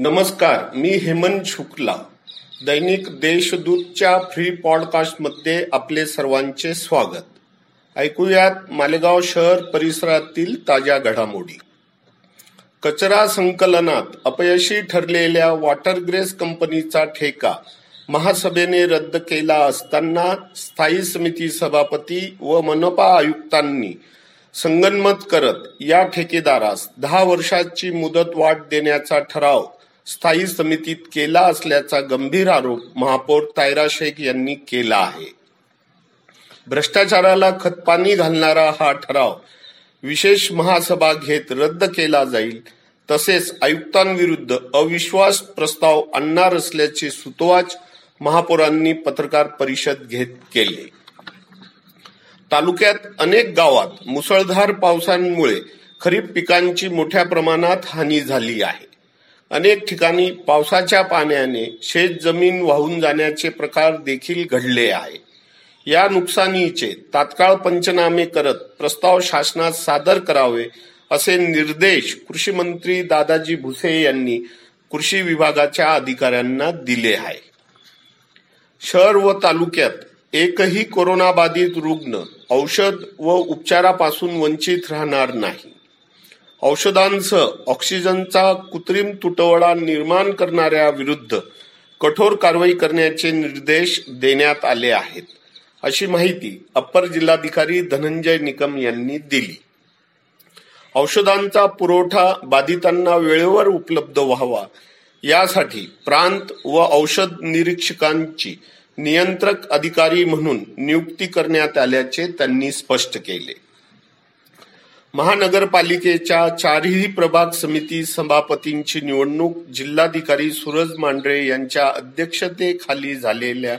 नमस्कार मी हेमंत शुक्ला. दैनिक देशदूतच्या फ्री पॉडकास्टमध्ये आपले सर्वांचे स्वागत. ऐकूयात मालेगाव शहर परिसरातील ताज्या घडामोडी. कचरा संकलनात अपयशी ठरलेल्या वॉटर ग्रेस कंपनीचा ठेका महासभेने रद्द केला असताना स्थायी समिती सभापती व मनपा आयुक्तांनी संगनमत करत या ठेकेदारास दहा वर्षाची मुदत वाढ देण्याचा ठराव स्थायी समितीत केला असल्याचा गंभीर आरोप महापौर तायरा शेख यांनी केला आहे. भ्रष्टाचाराला खतपाणी घालणारा हा ठराव विशेष महासभा घेत रद्द केला जाईल तसेच आयुक्तांविरुद्ध अविश्वास प्रस्ताव आणणार असल्याचे सुतवाच महापौरांनी पत्रकार परिषद घेत केले. तालुक्यात अनेक गावात मुसळधार पावसामुळे खरीप पिकांची मोठ्या प्रमाणात हानी झाली आहे. अनेक ठिकाणी पावसाच्या पाण्याने शेत जमीन वाहून जाण्याचे प्रकार देखील घडले आहे. या नुकसानीचे तात्काळ पंचनामे करत प्रस्ताव शासनात सादर करावे असे निर्देश कृषी मंत्री दादाजी भुसे यांनी कृषी विभागाच्या अधिकाऱ्यांना दिले आहे. शहर व तालुक्यात एकही कोरोनाबाधित रुग्ण औषध व उपचारापासून वंचित राहणार नाही. औषधांसह ऑक्सिजनचा कृत्रिम तुटवडा निर्माण करणाऱ्या विरुद्ध कठोर कारवाई करण्याचे निर्देश देण्यात आले आहेत. अशी माहिती अप्पर जिल्हाधिकारी धनंजय निकम यांनी दिली. औषधांचा पुरवठा बाधितांना वेळेवर उपलब्ध व्हावा यासाठी प्रांत व औषध निरीक्षकांची नियंत्रक अधिकारी म्हणून नियुक्ती करण्यात आल्याचे त्यांनी स्पष्ट केले. महानगरपालिकेच्या चारही प्रभाग समिती सभापतींची निवडणूक जिल्हाधिकारी सूरज मांढरे यांच्या अध्यक्षतेखाली झालेल्या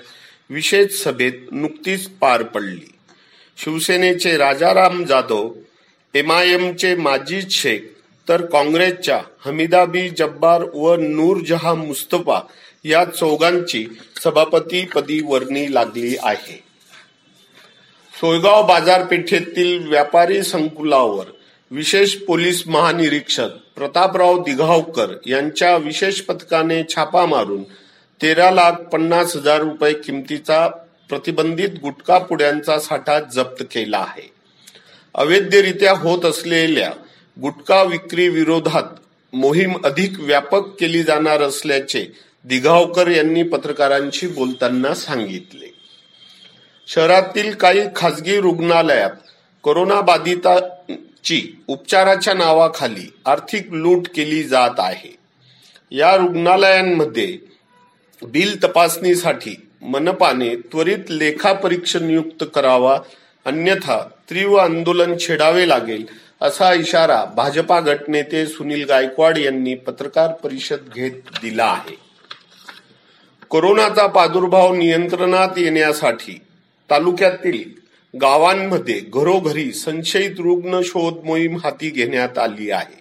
विशेष सभेत नुकतीच पार पडली. शिवसेनेचे राजाराम जाधव एमआयएमचे माजीद शेख तर काँग्रेसच्या हमीदाबी जब्बार व नूरजहा मुस्तफा या चौघांची सभापतीपदी वर्णी लागली आहे. सोयगाव बाजारपेठेतील व्यापारी संकुलावर विशेष पोलीस महानिरीक्षक प्रतापराव दिघावकर यांच्या विशेष पथकाने छापा मारून तेरा लाख पन्नास हजार रुपये किमतीचा प्रतिबंधित गुटखा पुड्यांचा साठा जप्त केला आहे. अवैधरित्या होत असलेल्या गुटखा विक्री विरोधात मोहीम अधिक व्यापक केली जाणार असल्याचे दिघावकर यांनी पत्रकारांशी बोलताना सांगितले. शहरातील काही खासगी रुग्णालयात कोरोना बाधितांची उपचाराच्या नावाखाली आर्थिक लूट केली जात आहे. या रुग्णालयांमध्ये बिल तपासणीसाठी मनपाने त्वरित लेखापरीक्षण नियुक्त करावा अन्यथा तीव्र आंदोलन छेडावे लागेल असा इशारा भाजपा गटनेते सुनील गायकवाड यांनी पत्रकार परिषद घेत दिला आहे. कोरोनाचा प्रादुर्भाव नियंत्रणात येण्यासाठी तालुक्यातील गावांमध्ये घरोघरी संशयित रुग्ण शोध मोहीम हाती घेण्यात आली आहे.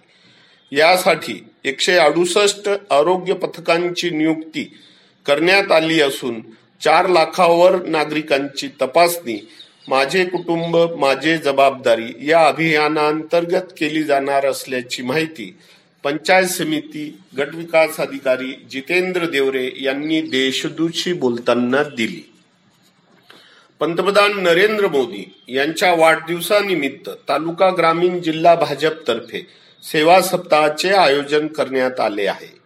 यासाठी एकशे अडुसष्ट आरोग्य पथकांची नियुक्ती करण्यात आली असून चार लाखावर नागरिकांची तपासणी माझे कुटुंब माझे जबाबदारी या अभियानांतर्गत केली जाणार असल्याची माहिती पंचायत समिती गटविकास अधिकारी जितेंद्र देवरे यांनी देशदूतशी बोलताना दिली. पंतप्रधान नरेंद्र मोदी यांच्या वाढदिवसानिमित्त तालुका ग्रामीण जिल्हा भाजपतर्फे सेवा सप्ताहाचे आयोजन करण्यात आले आहे.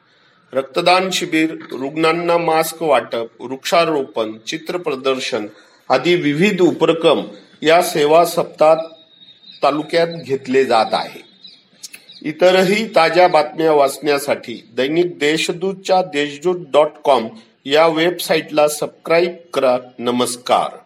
रक्तदान शिबिर रुग्णांना मास्क वाटप वृक्षारोपण चित्र प्रदर्शन आदी विविध उपक्रम या सेवा सप्ताहात तालुक्यात घेतले जात आहे. इतरही ताज्या बातम्या वाचण्यासाठी दैनिक देशदूतच्या देशदूत डॉट कॉम या वेबसाईटला सबस्क्राईब करा. नमस्कार.